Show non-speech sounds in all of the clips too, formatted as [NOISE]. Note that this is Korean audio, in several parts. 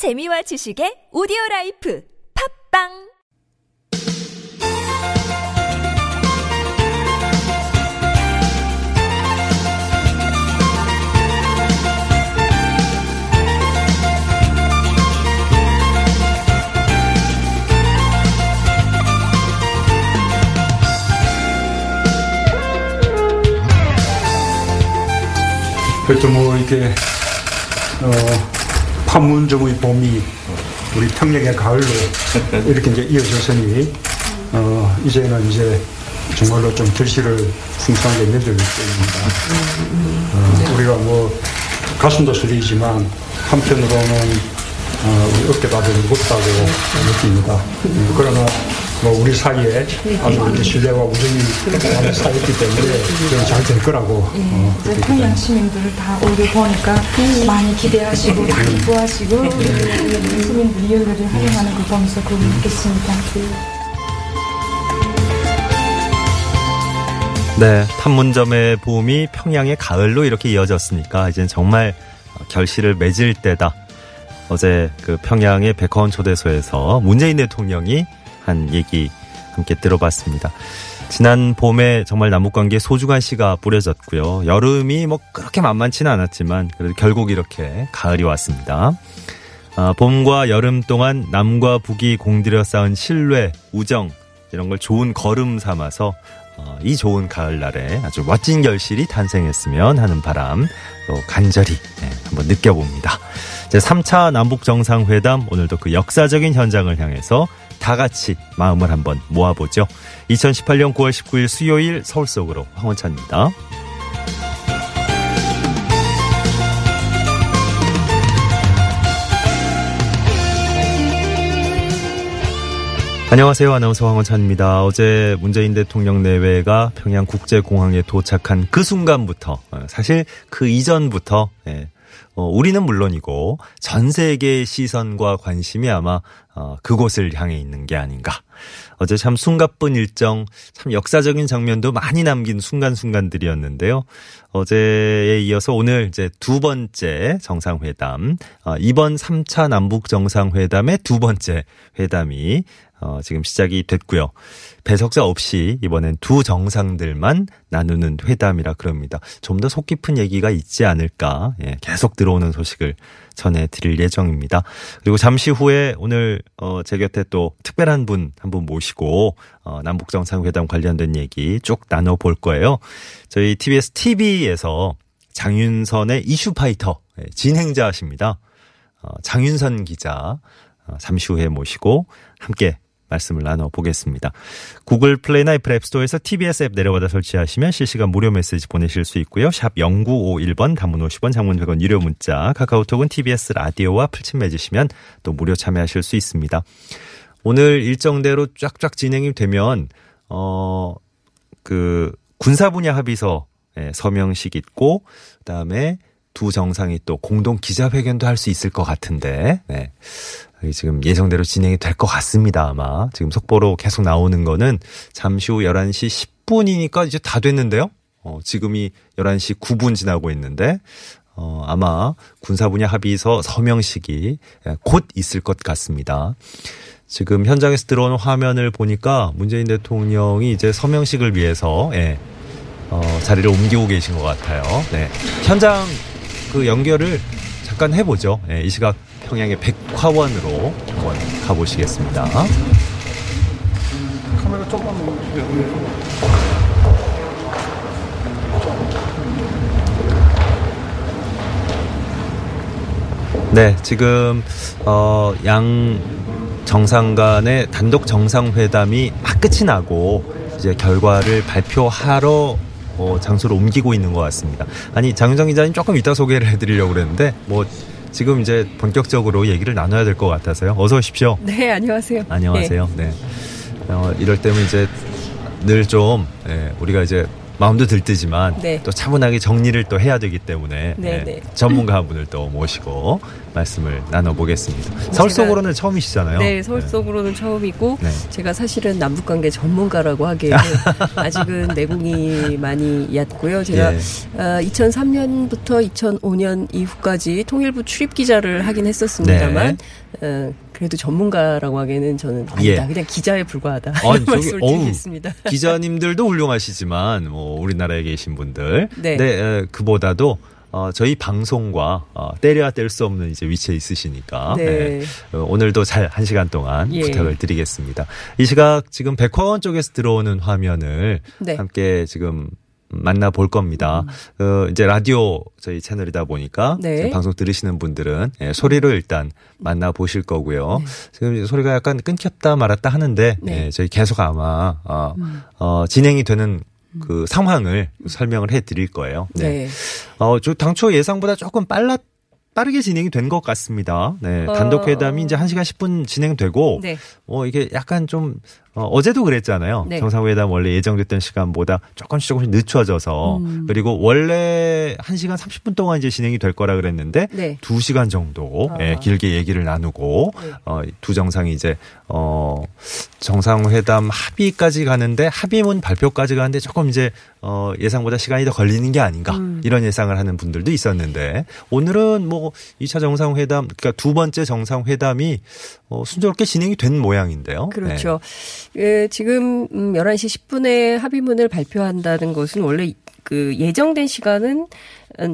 재미와 지식의 오디오 라이프 팝빵! 그래도 뭐 이렇게 어, 판문점의 봄이 우리 평양의 가을로 이렇게 이제 이어졌으니 어, 이제는 이제 정말로 좀 결실을 풍성하게 맺을 때입니다. 어, 우리가 뭐 가슴도 소리지만 한편으로는 어, 어깨가 좀 무겁다고 느낍니다. 음, 그러나 뭐 우리 사이에 아주 이렇게 신뢰와 우정이 많이 쌓였기 때문에 잘 될 거라고 어, 이제 그렇게 평양 시민들 다 오늘 보니까 많이 기대하시고 다 기뻐하시고 우리 시민들이 열렬히 활용하는 걸 보면서 그걸 느꼈습니다. 네, 판문점의 봄이 평양의 가을로 이렇게 이어졌으니까 이젠 정말 결실을 맺을 때다. 어제 그 평양의 백화원 초대소에서 문재인 대통령이 한 얘기 함께 들어봤습니다. 지난 봄에 정말 남북 관계에 소중한 씨가 뿌려졌고요. 여름이 뭐 그렇게 만만치는 않았지만 그래도 결국 이렇게 가을이 왔습니다. 아, 봄과 여름 동안 남과 북이 공들여 쌓은 신뢰, 우정 이런 걸 좋은 걸음 삼아서 어, 이 좋은 가을날에 아주 멋진 결실이 탄생했으면 하는 바람 또 간절히 네, 한번 느껴봅니다. 제 3차 남북 정상회담 오늘도 그 역사적인 현장을 향해서 다 같이 마음을 한번 모아보죠. 2018년 9월 19일 수요일 서울 속으로 황원찬입니다. 안녕하세요. 아나운서 황원찬입니다. 어제 문재인 대통령 내외가 평양 국제공항에 도착한 그 순간부터, 어, 사실 그 이전부터, 예, 어, 우리는 물론이고 전 세계의 시선과 관심이 아마 어, 그곳을 향해 있는 게 아닌가. 어제 참 숨가쁜 일정, 참 역사적인 장면도 많이 남긴 순간순간들이었는데요. 어제에 이어서 오늘 이제 두 번째 정상회담, 어, 이번 3차 남북 정상회담의 두 번째 회담이 어, 지금 시작이 됐고요. 배석자 없이 이번엔 두 정상들만 나누는 회담이라 그럽니다. 좀 더 속 깊은 얘기가 있지 않을까. 예, 계속 들어오는 소식을 전해드릴 예정입니다. 그리고 잠시 후에 오늘 어, 제 곁에 또 특별한 분 한 분 모시고 어, 남북 정상회담 관련된 얘기 쭉 나눠볼 거예요. 저희 TBS TV에서 장윤선의 이슈파이터 예, 진행자십니다. 어, 장윤선 기자 어, 잠시 후에 모시고 함께 말씀을 나눠보겠습니다. 구글 플레이나 애플 앱스토어에서 TBS 앱 내려받아 설치하시면 실시간 무료 메시지 보내실 수 있고요. 샵 0951번 단문 50원 장문 100원 유료 문자 카카오톡은 TBS 라디오와 플친 맺으시면 또 무료 참여하실 수 있습니다. 오늘 일정대로 쫙쫙 진행이 되면 어 그 군사 분야 합의서 예, 서명식 있고 그다음에 두 정상이 또 공동 기자회견도 할 수 있을 것 같은데 네. 지금 예정대로 진행이 될 것 같습니다, 아마. 지금 속보로 계속 나오는 거는 잠시 후 11시 10분이니까 이제 다 됐는데요. 어, 지금이 11시 9분 지나고 있는데, 어, 아마 군사 분야 합의서 서명식이 곧 있을 것 같습니다. 지금 현장에서 들어오는 화면을 보니까 문재인 대통령이 이제 서명식을 위해서, 예, 어, 자리를 옮기고 계신 것 같아요. 네. 현장 그 연결을 잠깐 해보죠. 예, 이 시각 평양의 백화원으로 한번 가보시겠습니다. 카메라 좀만 네, 지금 어, 양 정상 간의 단독 정상회담이 막 끝이 나고 이제 결과를 발표하러 어, 장소를 옮기고 있는 것 같습니다. 아니 장윤정 기자님 조금 이따 소개를 해드리려고 그랬는데 뭐 지금 이제 본격적으로 얘기를 나눠야 될 것 같아서요. 어서 오십시오. 네, 안녕하세요. 안녕하세요. 네. 어, 이럴 때면 이제 늘 좀, 예, 우리가 이제 마음도 들뜨지만 네. 또 차분하게 정리를 또 해야 되기 때문에 네, 예, 네. 전문가 한 분을 또 모시고 말씀을 나눠보겠습니다. 서울 제가- 속으로는 처음이시잖아요. 네, 서울 속으로는 처음이고 네. 제가 사실은 남북관계 전문가라고 하기에는 [LAUGHS] 아직은 내공이 많이 얕고요. 제가 예. 아, 2003년부터 2005년 이후까지 통일부 출입 기자를 하긴 했었습니다만 어, 그래도 전문가라고 하기에는 저는 아니다. 예. 그냥 기자에 불과하다. 아니, 이런 저기, 말씀을 어우, 드리겠습니다. [LAUGHS] 기자님들도 훌륭하시지만 뭐 우리나라에 계신 분들, 네. 에, 그보다도 어, 저희 방송과 어, 때려야 뗄 수 없는 이제 위치에 있으시니까 네. 예, 어, 오늘도 잘 한 시간 동안 예. 부탁을 드리겠습니다. 이 시각 지금 백화원 쪽에서 들어오는 화면을 네. 함께 지금 만나 볼 겁니다. 어, 이제 라디오 저희 채널이다 보니까 네. 지금 방송 들으시는 분들은 예, 소리로 일단 만나 보실 거고요. 지금 이제 소리가 약간 끊겼다 말았다 하는데 네. 예, 저희 계속 아마 어, 어, 진행이 되는 그 상황을 설명을 해 드릴 거예요. 네. 어, 저 당초 예상보다 조금 빨라 빠르게 진행이 된 것 같습니다. 네. 어, 단독 회담이 이제 1시간 10분 진행되고 네. 어, 이게 약간 좀, 어, 어제도 그랬잖아요. 네. 정상회담 원래 예정됐던 시간보다 조금씩 조금씩 늦춰져서, 음. 그리고 원래 1시간 30분 동안 이제 진행이 될 거라 그랬는데, 네. 2시간 정도, 아. 예, 길게 얘기를 나누고, 네. 어, 두 정상이 이제, 어, 정상회담 합의까지 가는데, 합의문 발표까지 가는데 조금 이제, 어, 예상보다 시간이 더 걸리는 게 아닌가, 음. 이런 예상을 하는 분들도 있었는데, 오늘은 뭐, 2차 정상회담, 그러니까 두 번째 정상회담이, 어, 순조롭게 진행이 된 모양인데요. 그렇죠. 예, 지금 음, 11시 10분에 합의문을 발표한다는 것은 원래 그 예정된 시간은 음,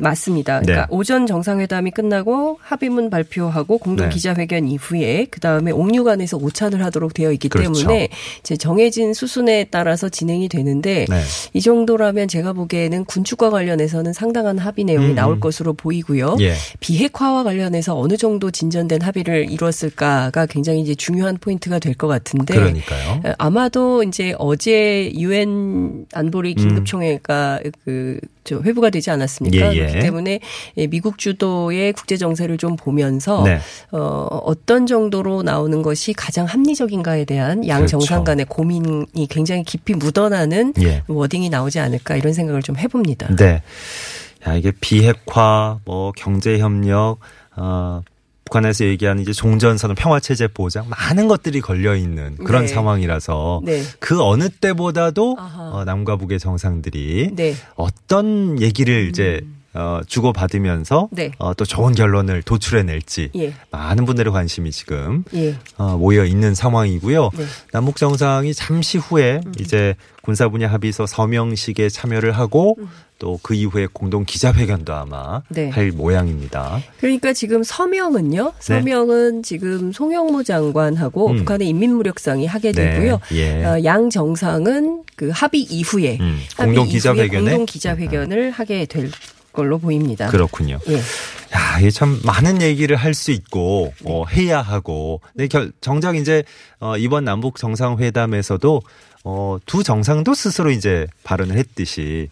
맞습니다. 그러니까 네. 오전 정상회담이 끝나고 합의문 발표하고 공동 네. 기자회견 이후에 그 다음에 옥류관에서 오찬을 하도록 되어 있기 그렇죠. 때문에 이제 정해진 수순에 따라서 진행이 되는데 네. 이 정도라면 제가 보기에는 군축과 관련해서는 상당한 합의 내용이 음, 나올 음. 것으로 보이고요. 예. 비핵화와 관련해서 어느 정도 진전된 합의를 이루었을까가 굉장히 이제 중요한 포인트가 될 것 같은데 그러니까요. 에, 아마도 이제 어제 유엔 안보리 긴급총회가 그 저 회부가 되지 않았습니까? 음. 예, 예. 그렇기 때문에 예, 미국 주도의 국제 정세를 좀 보면서 네. 어, 어떤 정도로 나오는 것이 가장 합리적인가에 대한 양 그렇죠. 정상 간의 고민이 굉장히 깊이 묻어나는 예. 워딩이 나오지 않을까 이런 생각을 좀 해봅니다. 네. 야, 이게 비핵화, 뭐, 경제 협력, 어, 북한에서 얘기하는 이제 종전선언, 평화체제 보장, 많은 것들이 걸려 있는 그런 네. 상황이라서 네. 그 어느 때보다도 아하. 어, 남과 북의 정상들이 네. 어떤 얘기를 이제 어, 주고 받으면서 네. 어, 또 좋은 결론을 도출해낼지 예. 많은 분들의 관심이 지금 예. 어, 모여 있는 상황이고요. 네. 음. 남북 정상이 잠시 후에 이제 군사 분야 합의서 서명식에 참여를 하고 또그 이후에 공동 기자회견도 아마 음. 네. 할 모양입니다. 그러니까 지금 서명은요. 서명은 지금 송영무 장관하고 네. 음. 북한의 인민무력상이 하게 되고요. 네. 예. 어, 양 정상은 그 합의 이후에 음, 합의 공동 이후에 기자회견에? 공동 기자회견을 하게 될 걸로 보입니다. 그렇군요. 예. 야, 이게 참 많은 얘기를 할 수 있고 어, 해야 하고. 근데 결, 정작 이제 어, 이번 남북 정상회담에서도 어, 두 정상도 스스로 이제 발언을 했듯이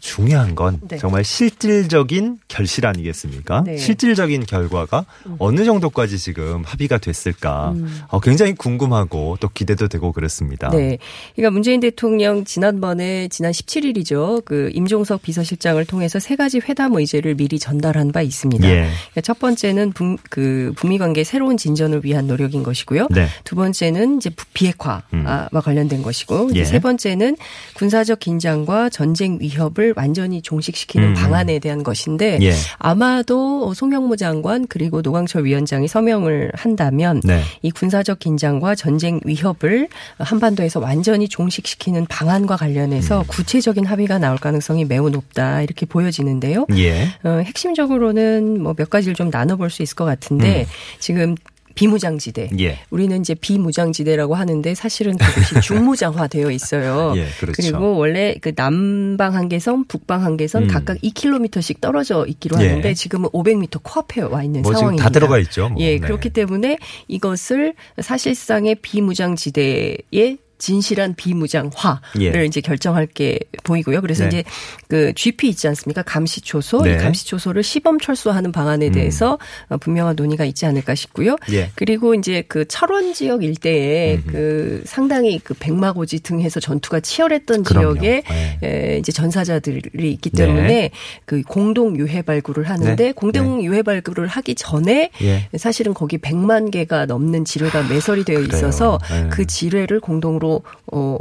중요한 건 네. 정말 실질적인 결실 아니겠습니까? 네. 실질적인 결과가 어느 정도까지 지금 합의가 됐을까? 음. 어, 굉장히 궁금하고 또 기대도 되고 그렇습니다. 네. 그러니까 문재인 대통령 지난번에 지난 17일이죠. 그 임종석 비서실장을 통해서 세 가지 회담 의제를 미리 전달한 바 있습니다. 예. 그러니까 첫 번째는 북, 그 북미 관계 새로운 진전을 위한 노력인 것이고요. 네. 두 번째는 이제 부- 비핵화와 음. 관련된 것이고 예. 세 번째는 군사적 긴장과 전쟁 위협을 완전히 종식시키는 음. 방안에 대한 것인데 예. 아마도 송영무 장관 그리고 노광철 위원장이 서명을 한다면 네. 이 군사적 긴장과 전쟁 위협을 한반도에서 완전히 종식시키는 방안과 음. 관련해서 구체적인 합의가 나올 가능성이 매우 높다 이렇게 보여지는데요. 예. 어, 핵심적으로는 뭐 몇 가지를 좀 나눠볼 수 있을 것 같은데 지금 비무장지대. 예. 우리는 이제 비무장지대라고 하는데 사실은 그것이 [LAUGHS] 중무장화되어 있어요. 예, 그렇죠. 리고 원래 그 남방 한계선, 북방 한계선 음. 각각 2km씩 떨어져 있기로 예. 하는데 지금은 500m 코앞에 와 있는 뭐 상황입니다. 다 들어가 있죠. 뭐. 예, 네. 그렇기 때문에 이것을 사실상의 비무장지대의 진실한 비무장화를 예. 이제 결정할 게 보이고요. 그래서 네. 이제 그 GP 있지 않습니까? 감시 초소, 네. 이 감시 초소를 시범 철수하는 방안에 대해서 어, 분명한 논의가 있지 않을까 싶고요. 예. 그리고 이제 그 철원 지역 일대에 그 상당히 그 백마고지 등 해서 전투가 치열했던 그럼요. 지역에 네. 에, 이제 전사자들이 있기 네. 때문에 그 공동 유해 발굴을 하는데 네. 공동 유해 발굴을 하기 전에 예. 사실은 거기 100만 개가 넘는 지뢰가 매설이 되어. 있어서 네. 그 지뢰를 공동으로 어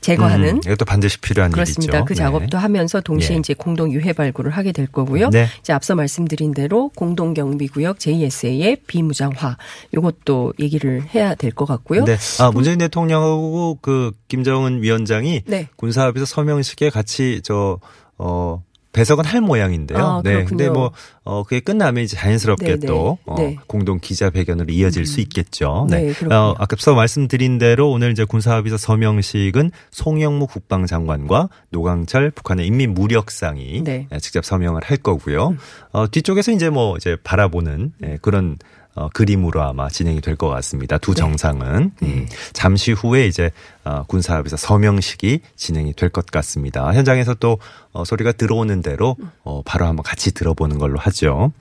제거하는 음, 이것도 반드시 필요한 그렇습니다. 일이죠. 그 네. 작업도 하면서 동시에 예. 이제 공동 유해 발굴을 하게 될 거고요. 네. 이제 앞서 말씀드린 대로 공동 경비 구역 JSA의 비무장화 요것도 얘기를 해야 될 것 같고요. 네. 아, 문재인 대통령하고 그 김정은 위원장이 네. 군사합의서 서명식에 같이 저, 어, 배석은 할 모양인데요. 아, 네. 근데 뭐, 어, 그게 끝나면 이제 자연스럽게 네, 네. 또, 어, 네. 공동 기자회견으로 이어질 수 있겠죠. 네, 그렇군요. 어, 아까서 말씀드린 대로 오늘 이제 군사합의서 서명식은 송영무 국방장관과 노강철 북한의 인민무력상이 네. 음. 예, 직접 서명을 할 거고요. 어, 뒤쪽에서 이제 뭐 이제 바라보는 예, 그런 어, 그림으로 아마 진행이 될 것 같습니다. 두 네. 정상은 음, 잠시 후에 이제 어, 군사합의서 서명식이 진행이 될 것 같습니다. 현장에서 또 어, 소리가 들어오는 대로 어, 바로 한번 같이 들어보는 걸로 하죠.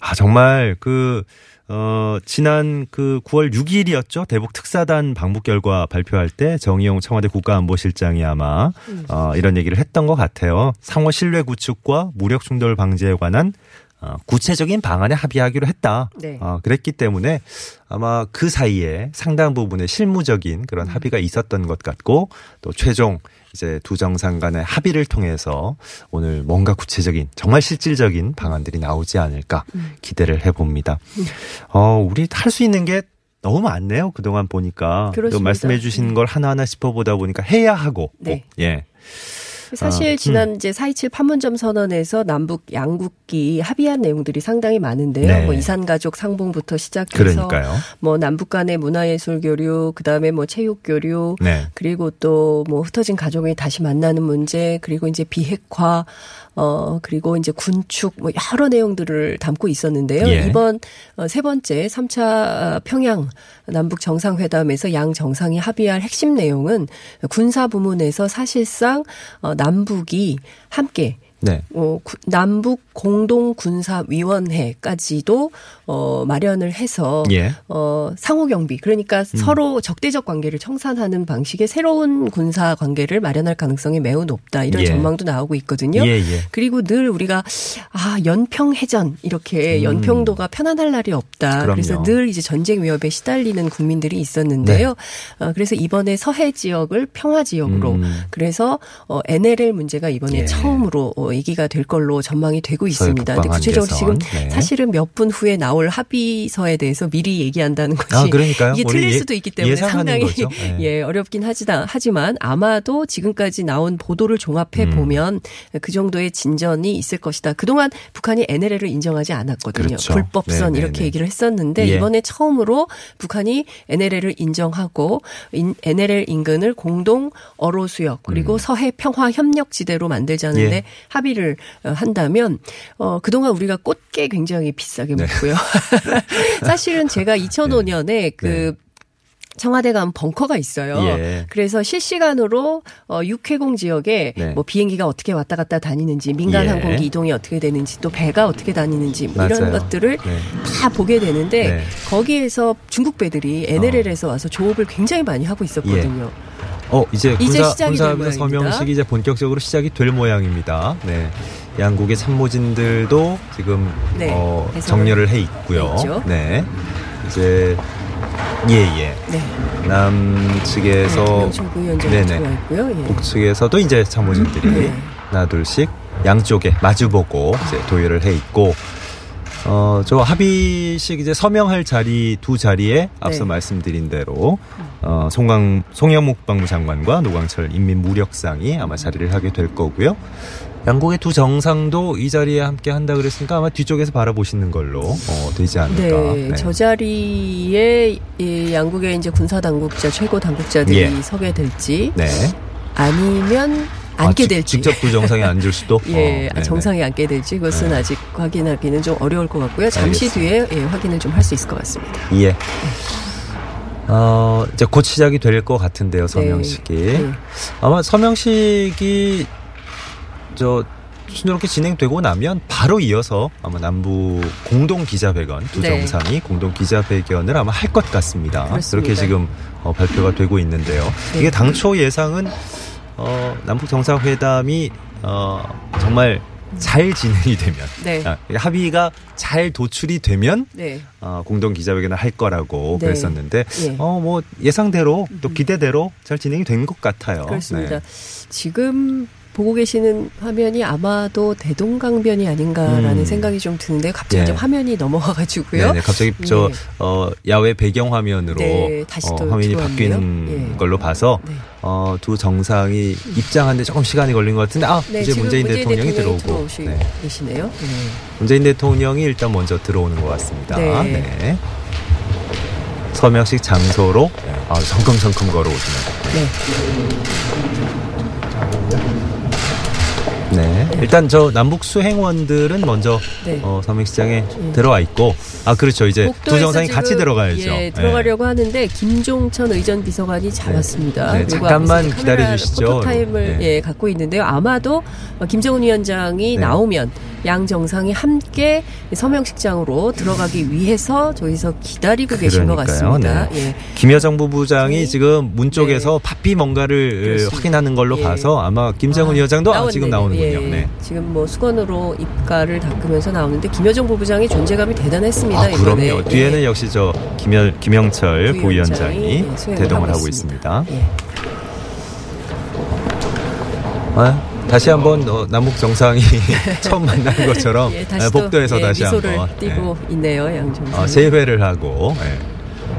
아 정말 그 어, 지난 그 9월 6일이었죠. 대북 특사단 방북 결과 발표할 때 정의용 청와대 국가안보실장이 아마 어, 이런 얘기를 했던 것 같아요. 상호 신뢰 구축과 무력 충돌 방지에 관한 어, 구체적인 방안에 합의하기로 했다. 네. 어, 그랬기 때문에 아마 그 사이에 상당 부분의 실무적인 그런 합의가 있었던 것 같고 또 최종 이제 두 정상 간의 합의를 통해서 오늘 뭔가 구체적인 정말 실질적인 방안들이 나오지 않을까 기대를 해봅니다. 어, 우리 할 수 있는 게 너무 많네요. 그동안 보니까. 또 그렇습니다. 말씀해 주신 걸 하나하나 짚어보다 보니까 해야 하고. 네. 꼭. 예. 사실 아, 지난 이제 4.27 판문점 선언에서 남북 양국이 합의한 내용들이 상당히 많은데요. 네. 뭐 이산 가족 상봉부터 시작해서 그러니까요. 뭐 남북 간의 문화예술 교류, 그다음에 뭐 체육 교류, 네. 그리고 또 뭐 흩어진 가족이 다시 만나는 문제, 그리고 이제 비핵화, 어 그리고 이제 군축 뭐 여러 내용들을 담고 있었는데요. 예. 이번 어, 세 번째 3차 평양 남북 정상회담에서 양 정상이 합의할 핵심 내용은 군사 부문에서 사실상 어, 남북이 함께 네. 어, 구- 남북 공동 군사 위원회까지도 어, 마련을 해서 예. 어, 상호 경비 그러니까 서로 적대적 관계를 청산하는 방식의 새로운 군사 관계를 마련할 가능성이 매우 높다 이런 예. 전망도 나오고 있거든요. 예, 예. 그리고 늘 우리가 아 연평 해전 이렇게 연평도가 편안할 날이 없다. 음. 그럼요. 그래서 늘 이제 전쟁 위협에 시달리는 국민들이 있었는데요. 어, 그래서 이번에 서해 지역을 평화 지역으로 네. 음. 그래서 어, NLL 문제가 이번에 예. 처음으로 어, 얘기가 될 걸로 전망이 되고 있습니다. 근데 구체적으로 지금. 네. 사실은 몇 분 후에 나올 합의서에 대해서 미리 얘기한다는 것이 아, 그러니까요. 이게 틀릴 예- 수도 있기 때문에 상당히 거죠. 예. [LAUGHS] 예, 어렵긴 하지다, 하지만 아마도 지금까지 나온 보도를 종합해 음. 보면 그 정도의 진전이 있을 것이다. 그동안 북한이 NLL을 인정하지 않았거든요. 그렇죠. 불법선 네, 네, 이렇게 네. 얘기를 했었는데 예. 이번에 처음으로 북한이 NLL을 인정하고 인- NLL 인근을 공동 어로 수역 그리고 서해 평화 협력 지대로 만들자는데 음. 예. 합 의를 어, 한다면 어 그동안 우리가 꽃게 굉장히 비싸게 네. 먹고요. [LAUGHS] 사실은 제가 2005년에 그 청와대 가면 벙커가 있어요. 예. 그래서 실시간으로 어 육해공 지역에 네. 뭐 비행기가 어떻게 왔다 갔다 다니는지 민간 예. 항공기 이동이 어떻게 되는지 또 배가 어떻게 다니는지 뭐 이런. 것들을 네. 다 보게 되는데 네. 거기에서 중국 배들이 NLL에서 와서 조업을 굉장히 많이 하고 있었거든요. 어, 이제 군사, 군사합의서 모양입니다. 서명식이 이제 본격적으로 시작이 될 모양입니다. 네. 양국의 참모진들도 지금 네, 어, 정렬을 해 있고요. 있죠. 네. 이제 예, 예. 네. 남측에서 부위원장이 네네. 들어와 있고요. 예. 북측에서도 이제 참모진들이 네. 하나 둘씩 양쪽에 마주보고 이제 도의를 해 있고 어, 저 합의식 이제 서명할 자리 두 자리에 앞서 네. 말씀드린 대로 어, 송강 송영묵 국방부 장관과 노광철 인민 무력상이 아마 자리를 하게 될 거고요. 양국의 두 정상도 이 자리에 함께 한다 그랬으니까 아마 뒤쪽에서 바라보시는 걸로 어, 되지 않을까. 네, 저 자리에 이 양국의 이제 군사 당국자 최고 당국자들이 예. 서게 될지 네. 아니면 아, 앉게 직- 될지 직접 두 정상에 앉을 수도. [LAUGHS] 예, 어, 네네. 정상에 앉게 될지 그것은 네. 아직 확인하기는 좀 어려울 것 같고요. 잠시 알겠습니다. 뒤에 예, 확인을 좀 할 수 있을 것 같습니다. 예. 어, 이제 곧 시작이 될 것 같은데요, 서명식이. 네. 아마 서명식이 저 순조롭게 진행되고 나면 바로 이어서 아마 남부 공동 기자회견 두 네. 정상이 공동 기자회견을 아마 할 것 같습니다. 그렇습니다. 그렇게 지금 어, 발표가 되고 있는데요. 네. 이게 당초 예상은 어, 남북 정상회담이 어, 정말 잘 진행이 되면 네. 아, 합의가 잘 도출이 되면 네. 어, 공동 기자회견을 할 거라고 네. 그랬었는데 예. 어뭐 예상대로 또 기대대로 잘 진행이 된 것 같아요. 그렇습니다. 네. 지금 보고 계시는 화면이 아마도 대동강변이 아닌가라는 음. 생각이 좀 드는데 갑자기 예. 이제 화면이 넘어와가지고요. 네네, 갑자기 저 네. 어, 야외 배경 화면으로 네, 다시 어, 또 화면이. 바뀐 예. 걸로 봐서 네. 어, 두 정상이 입장하는데 조금 시간이 걸린 것 같은데 아 네, 이제 지금 문재인 대통령이 들어오고 들어오시 네. 계시네요. 네. 문재인 대통령이 일단 먼저 들어오는 것 같습니다. 네. 네. 서명식 장소로 아, 성큼성큼 걸어오시는. 네. 네. 일단 저 남북 수행원들은 먼저 네. 어, 서명시장에 들어와 있고 아 그렇죠 이제 두 정상이 같이 들어가야죠. 예, 들어가려고 하는데 김종천 의전 비서관이 잡았습니다. 네, 그리고 잠깐만 기다려 주시죠. 포토타임을 네. 예, 갖고 있는데요. 아마도 어, 김정은 위원장이 네. 나오면 양 정상이 함께 서명식장으로 들어가기 위해서 저기서 기다리고 계신 것 그러니까요. 같습니다. 네. 예. 김여정 부부장이 네. 지금 문 쪽에서 팝피 뭔가를 그렇습니다. 확인하는 걸로 예. 봐서 아마 김정은 아, 위원장도 아. 지금 나오는군요. 예, 네. 지금 뭐 수건으로 입가를 닦으면서 나오는데 김여정 부부장의 존재감이 대단했습니다. 아, 이번에. 그럼요. 뒤에는 예. 역시 저 김여, 김영철 부위원장이, 예, 수행을 대동을 하고 있습니다. 있습니다. 예. 아, 다시 한번 어, 남북 정상이 [LAUGHS] 처음 만난 [LAUGHS] 것처럼 예, 아, 다시 또, 복도에서 예, 다시 한번 띠고 있네요, 양 정상. 어, 세회를 하고 예.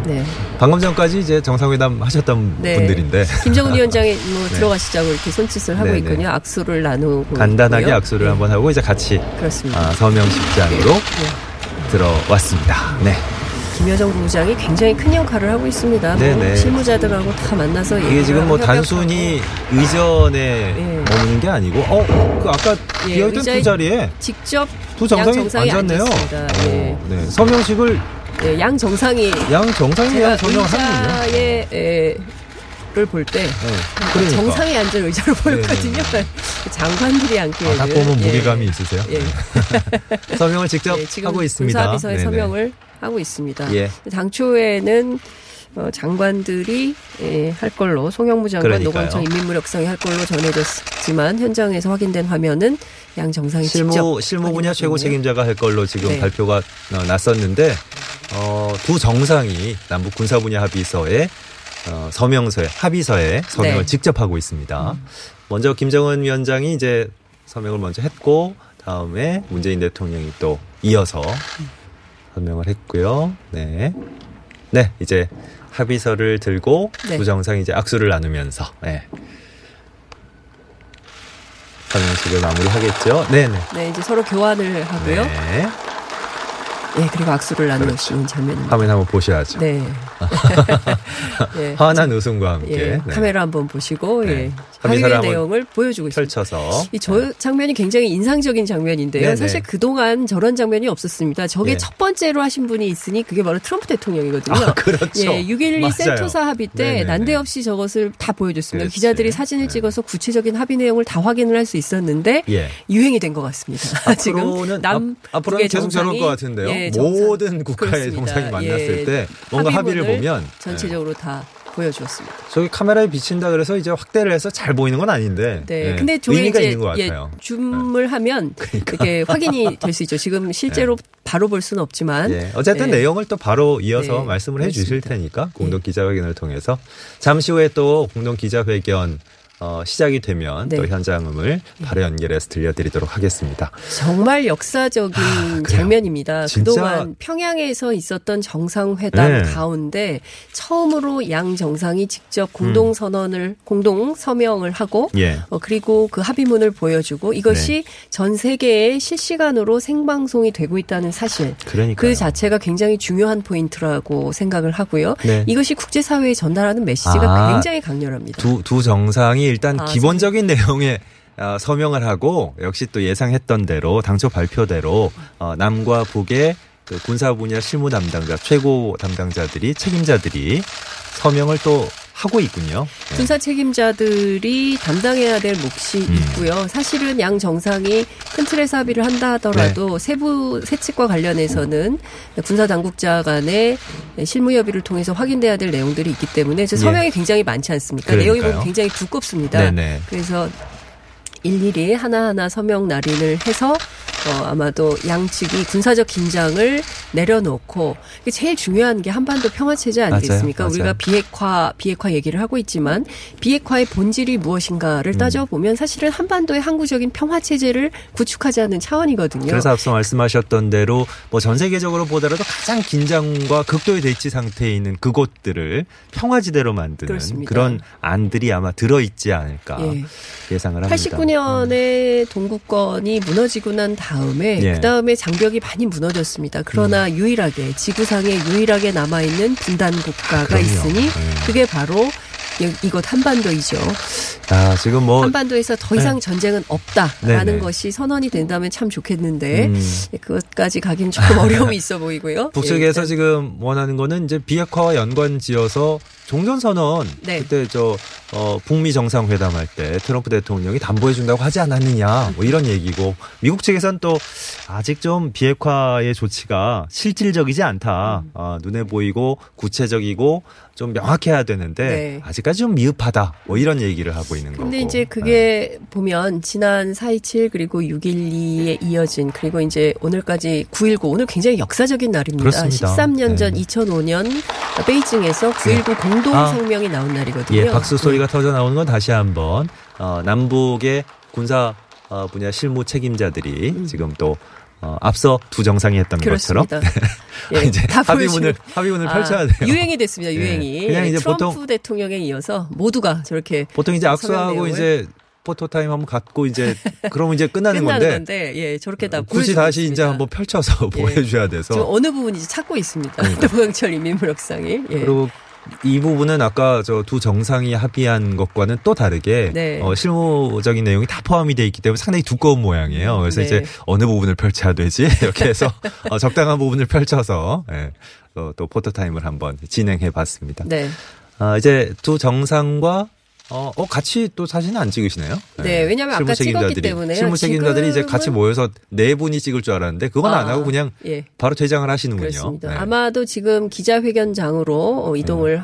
네. 방금 전까지 이제 정상회담 하셨던 네. 분들인데 김정은 위원장이 [LAUGHS] 뭐 네. 들어가시자고 이렇게 손짓을 하고 네네. 있군요. 악수를 나누고 간단하게 있고요. 악수를 네, 한번 하고 이제 같이 그렇습니다. 아, 서명식장으로 네. 들어왔습니다. 네. 김여정 부부장이 굉장히 큰 역할을 하고 있습니다. 뭐 네네. 실무자들하고 다 만나서 이게 지금 뭐. 단순히 의전에 예. 머무는 게 아니고 어 그 아까 예, 비어있던 의자에 두 자리에 직접 두 정상이, 양 정상이 앉았네요. 예. 어, 네. 서명식을 예, 양 정상이 양 정상이 제가 그냥 서명하는군요. 의자에 에, 를볼 때 네. 그러니까. 정상이 앉은 의자로 보였거든요. 장관들이 앉게 아, 딱 되는, 보면 예. 무게감이 있으세요. 예. [LAUGHS] 서명을 직접 [LAUGHS] 예, 하고 있습니다. 군사비서에 네네. 서명을 하고 있습니다. 예. 당초에는 어, 장관들이 예, 할 걸로 송영무 장관, 그러니까요. 노광철 인민무력상이 할 걸로 전해졌지만 현장에서 확인된 화면은 양 정상이 실무 실무 분야 최고. 책임자가 할 걸로 지금 네. 발표가 어, 났었는데 어, 두 정상이 남북 군사 분야 합의서에 어, 서명서에 합의서에 서명을 네. 직접 하고 있습니다. 먼저 김정은 위원장이 이제 서명을 먼저 했고 다음에 문재인 대통령이 또 이어서 서명을 했고요. 네. 네, 이제 합의서를 들고 네. 두 정상이 이제 악수를 나누면서 네. 서명식을 마무리하겠죠. 네, 네. 네, 이제 서로 교환을 하고요. 네. 예, 그리고 악수를 나누는 그렇죠. 장면입니다. 화면 한번 보셔야죠. 네. [LAUGHS] 예. 환한 웃음과 함께 예, 네. 카메라 한번 보시고 네. 예. 합의서를 합의 한번 내용을 보여주고 있습니다. 펼쳐서 이저 장면이 굉장히 인상적인 장면인데요. 네네. 사실 그동안 저런 장면이 없었습니다. 저게 예. 첫 번째로 하신 분이 있으니 그게 바로 트럼프 대통령이거든요. 아, 그렇죠. 예, 6.12 맞아요. 센토사 합의 때 네네네. 난데없이 저것을 다 보여줬습니다. 그렇지. 기자들이 사진을 네. 찍어서 구체적인 합의 내용을 다 확인을 할 수 있었는데 예. 유행이 된 것 같습니다. [LAUGHS] 지금 남 앞, 앞으로는 계속 저럴 것 같은데요. 예, 정상- 모든 국가의 그렇습니다. 정상이 만났을 예. 때 뭔가 합의를 보면 전체적으로 다 보여주었습니다. 네. 저기 카메라에 비친다 그래서 이제 확대를 해서 잘 보이는 건 아닌데 네. 예, 근데 의미가 이제 있는 것 예, 같아요. 네. 줌을 하면 이렇게 확인이 될 수 있죠. 지금 [LAUGHS] 실제로 바로 볼 수는 없지만 예, 어쨌든 예. 내용을 또 바로 이어서 네, 말씀을 해 주실. 테니까 공동 기자회견을 통해서 잠시 후에 또 공동 기자회견 어, 시작이 되면 네. 또 현장음을 바로 연결해서 들려드리도록 하겠습니다. 정말 역사적인 장면입니다. 진짜- 그동안 평양에서 있었던 정상회담 네. 가운데 처음으로 양 정상이 직접 공동 선언을 공동 서명을 하고 음. 예. 어, 그리고 그 합의문을 보여주고 이것이 네. 전 세계에 실시간으로 생방송이 되고 있다는 사실. 그러니까요. 그 자체가 굉장히 중요한 포인트라고 생각을 하고요. 네. 이것이 국제사회에 전달하는 메시지가 아, 굉장히 강렬합니다. 두, 두 정상이 일단 아, 기본적인 내용에 어, 서명을 하고 역시 또 예상했던 대로 당초 발표대로 어, 남과 북의 그 군사 분야 실무 담당자 최고 담당자들이 책임자들이 서명을 또 하고 있군요. 예. 군사 책임자들이 담당해야 될 몫이 음. 있고요. 사실은 양 정상이 큰 틀에서 합의를 한다 하더라도 네. 세부 세칙과 관련해서는 군사 당국자 간의 실무 협의를 통해서 확인돼야 될 내용들이 있기 때문에 저 서명이 굉장히 많지 않습니까? 내용이 예. 그러니까요. 보면 굉장히 두껍습니다. 네네. 그래서 일일이 하나하나 서명 날인을 해서 어, 아마도 양측이 군사적 긴장을 내려놓고 이게 제일 중요한 게 한반도 평화 체제 아니겠습니까? 맞아요. 우리가 비핵화 비핵화 얘기를 하고 있지만 비핵화의 본질이 무엇인가를 음. 따져 보면 사실은 한반도의 항구적인 평화 체제를 구축하자는 차원이거든요. 그래서 앞서 말씀하셨던 대로 뭐 전 세계적으로 보더라도 가장 긴장과 극도의 대치 상태에 있는 그곳들을 평화지대로 만드는 그렇습니다. 그런 안들이 아마 들어 있지 않을까 예. 예상을 합니다. 89년에 동구권이 무너지고 난 다음에 예. 음. 그 다음에 장벽이 많이 무너졌습니다. 그러나 유일하게 지구상에 유일하게 남아 있는 분단 국가가 그럼요. 있으니 예. 그게 바로 이- 이곳 한반도이죠. 아, 지금 뭐 한반도에서 더 이상 전쟁은 없다라는 네네. 것이 선언이 된다면 참 좋겠는데 음. 그것까지 가긴 조금 [LAUGHS] 어려움이 있어 보이고요. 북측에서 예, 지금 원하는 거는 이제 비핵화와 연관지어서 종전 선언 네. 그때 저 어, 북미 정상회담 할 때 트럼프 대통령이 담보해 준다고 하지 않았느냐 뭐 이런 얘기고 미국 측에서는 또 아직 좀 비핵화의 조치가 실질적이지 않다 음. 아, 눈에 보이고 구체적이고 좀 명확해야 되는데 네. 아직까지 좀 미흡하다 뭐 이런 얘기를 하고 있는 거고 근데 이제 네. 그게 보면 지난 4.27 그리고 6.12에 이어진 그리고 이제 오늘까지 9.19 오늘 굉장히 역사적인 날입니다. 그렇습니다. 13년 전 네. 2005년 베이징에서 9.19 공동 아. 성명이 나온 날이거든요. 예, 박수 소리가 터져 나오는 건 다시 한번 어, 남북의 군사 어, 분야 실무 책임자들이 지금 또 어, 앞서 두 정상이 했던 음. 그렇습니다. 것처럼 네. [LAUGHS] 이제 다 합의문을 보여주고. 합의문을 아, 펼쳐야 돼요. 유행이 됐습니다. 예. 유행이. 그냥 이제 트럼프 보통- 대통령에 이어서 모두가 저렇게 보통 이제 악수하고 이제 photo time 한번 갖고 이제 [LAUGHS] 그러면 이제 끝나는, 끝나는 건데, 건데, 예, 저렇게 다 굳이 보여주고 다시 이제 있습니다. 한번 펼쳐서 [LAUGHS] 예. 보여줘야 돼서 어느 부분인지 찾고 있습니다. 노광철 인민무력상이. 예. 그리고 이 부분은 아까 저 두 정상이 합의한 것과는 또 다르게 네. 어, 실무적인 내용이 다 포함이 돼 있기 때문에 상당히 두꺼운 모양이에요. 그래서 네. 이제 어느 부분을 펼쳐야 되지 [LAUGHS] 이렇게 해서 어, 적당한 부분을 펼쳐서 예, 어, 또 photo time을 한번 진행해 봤습니다. 네. 아, 이제 두 정상과 어, 어, 같이 또 사진은 안 찍으시네요. 네, 왜냐면 아까 실무 찍었기 책임자들이- 때문에요. 실무 책임자들이 이제 같이 모여서 네 분이 찍을 줄 알았는데 그건 안 아, 하고 그냥 예. 바로 퇴장을 하시는군요. 그렇습니다. 네. 아마도 지금 기자회견장으로 어, 이동을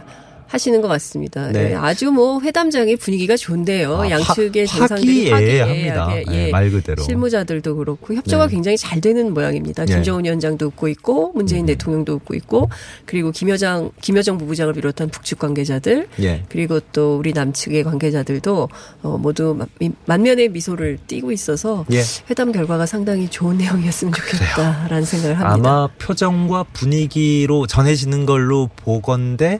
하시는 것 같습니다. 네. 네, 아주 뭐 회담장의 분위기가 좋은데요. 아, 양측의 화- 정상들이 화기애애합니다. 화기애애하게, 네, 예. 말 그대로. 실무자들도 그렇고 협조가 네. 굉장히 잘 되는 모양입니다. 네. 김정은 위원장도 웃고 있고 문재인 음. 대통령도 웃고 있고 그리고 김여장 김여정 부부장을 비롯한 북측 관계자들 예. 그리고 또 우리 남측의 관계자들도 어, 모두 만면의 미소를 띠고 있어서 예. 회담 결과가 상당히 좋은 내용이었으면 좋겠다라는 생각을 합니다. 아마 표정과 분위기로 전해지는 걸로 보건데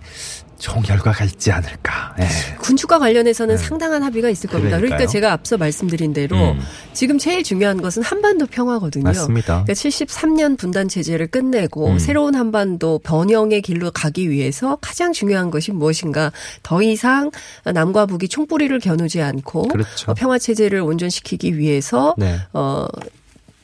좋은 결과가 있지 않을까. 예. 군축과 관련해서는 네. 상당한 합의가 있을 겁니다. 그러니까 그러니까요. 제가 앞서 말씀드린 대로 음. 지금 제일 중요한 것은 한반도 평화거든요. 맞습니다. 그러니까 73년 분단 체제를 끝내고 음. 새로운 한반도 변형의 길로 가기 위해서 가장 중요한 것이 무엇인가? 더 이상 남과 북이 총뿌리를 겨누지 않고 그렇죠. 어, 평화 체제를 온전시키기 위해서 네. 어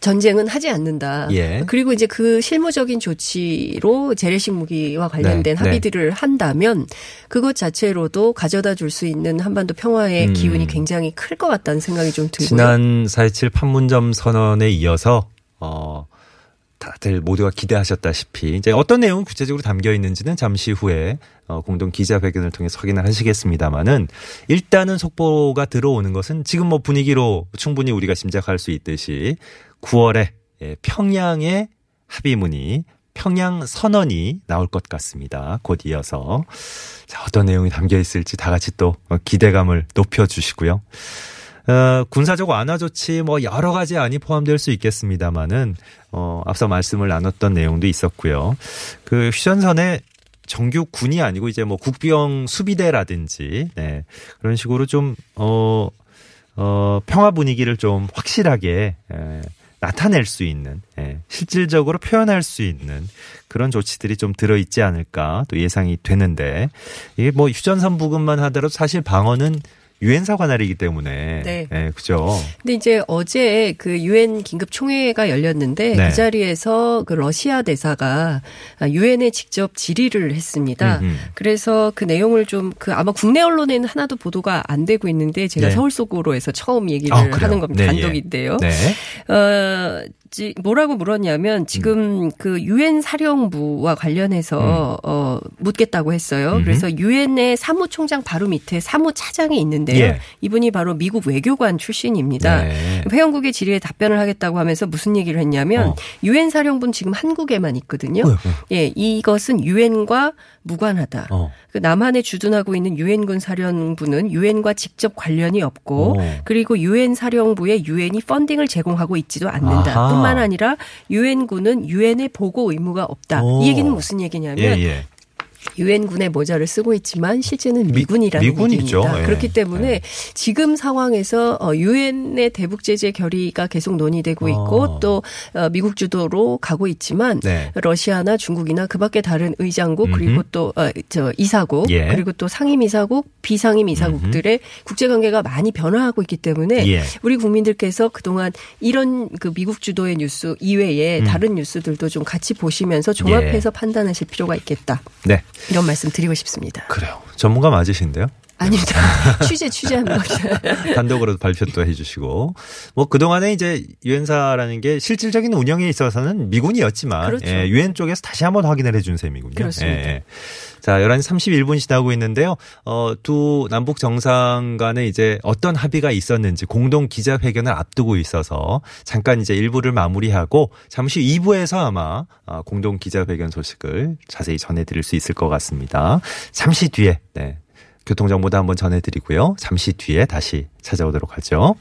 전쟁은 하지 않는다. 예. 그리고 이제 그 실무적인 조치로 재래식 무기와 관련된 네, 네. 합의들을 한다면 그것 자체로도 가져다 줄 수 있는 한반도 평화의 음. 기운이 굉장히 클 것 같다는 생각이 좀 들고요. 지난 4.27 판문점 선언에 이어서 어 다들 모두가 기대하셨다시피 이제 어떤 내용이 구체적으로 담겨 있는지는 잠시 후에 어, 공동 기자회견을 통해서 확인을 하시겠습니다만은 일단은 속보가 들어오는 것은 지금 뭐 분위기로 충분히 우리가 짐작할 수 있듯이 9월에 예, 평양의 합의문이 평양 선언이 나올 것 같습니다. 곧 이어서 자, 어떤 내용이 담겨 있을지 다 같이 또 기대감을 높여 주시고요. 어, 군사적 완화 조치 뭐 여러 가지 안이 포함될 수 있겠습니다만은 어, 앞서 말씀을 나눴던 내용도 있었고요. 그 휴전선에 정규 군이 아니고 이제 뭐 국병 수비대라든지 네. 그런 식으로 좀 어, 어, 평화 분위기를 좀 확실하게 에, 나타낼 수 있는 예, 실질적으로 표현할 수 있는 그런 조치들이 좀 들어 있지 않을까 또 예상이 되는데 이게 뭐 휴전선 부근만 하더라도 사실 방어는 유엔사 관할이기 때문에. 네. 예, 그죠. 근데 이제 어제 그 유엔 긴급 총회가 열렸는데 네. 그 자리에서 그 러시아 대사가 유엔에 직접 질의를 했습니다. 음, 음. 그래서 그 내용을 좀 그 아마 국내 언론에는 하나도 보도가 안 되고 있는데 제가 네. 서울 속으로에서 처음 얘기를 아? 하는 겁니다. 네, 예. 단독인데요. 네. 어, 지- 뭐라고 물었냐면 지금 그 유엔 사령부와 관련해서 어 묻겠다고 했어요. 그래서 유엔의 사무총장 바로 밑에 사무차장이 있는데요. 예. 이분이 바로 미국 외교관 출신입니다. 네. 회원국의 질의에 답변을 하겠다고 하면서 무슨 얘기를 했냐면 어. 유엔 사령부는 지금 한국에만 있거든요. 왜, 왜? 예, 이것은 유엔과 무관하다. 어. 그 남한에 주둔하고 있는 유엔군 사령부는 유엔과 직접 관련이 없고 어. 그리고 유엔 사령부에 유엔이 펀딩을 제공하고 있지도 않는다. 아하. 뿐만 아니라 유엔군은 유엔에 보고 의무가 없다. 오. 이 얘기는 무슨 얘기냐면 예, 예. 유엔군의 모자를 쓰고 있지만 실제는 미군이라는 미군이죠. 얘기입니다. 예. 그렇기 때문에 예. 지금 상황에서 어, 유엔의 대북 제재 결의가 계속 논의되고 있고 어. 또 어, 미국 주도로 가고 있지만 네. 러시아나 중국이나 그밖에 다른 의장국 음흠. 그리고 또저 이사국 예. 그리고 또 상임 이사국 비상임 이사국들의 국제 관계가 많이 변화하고 있기 때문에 예. 우리 국민들께서 그동안 이런 그 미국 주도의 뉴스 이외에 음. 다른 뉴스들도 좀 같이 보시면서 종합해서 판단하실 필요가 있겠다. 네. 이런 말씀 드리고 싶습니다. 그래요. 전문가 맞으신데요? 아닙니다. [LAUGHS] 취재 취재하는 겁니다. [LAUGHS] 단독으로도 발표 또 해주시고 뭐 그동안에 이제 유엔사라는 게 실질적인 운영에 있어서는 미군이었지만 그렇죠. 예, 유엔 쪽에서 다시 한번 확인을 해준 셈이군요. 그렇습니다. 예, 예. 자, 11시 31분 지나고 있는데요. 어, 두 남북 정상 간에 이제 어떤 합의가 있었는지 공동 기자회견을 앞두고 있어서 잠깐 이제 1부를 마무리하고 잠시 후 2부에서 아마 아, 공동 기자회견 소식을 자세히 전해드릴 수 있을 것 같습니다. 잠시 뒤에 네. 교통정보도 한번 전해드리고요. 잠시 뒤에 다시 찾아오도록 하죠.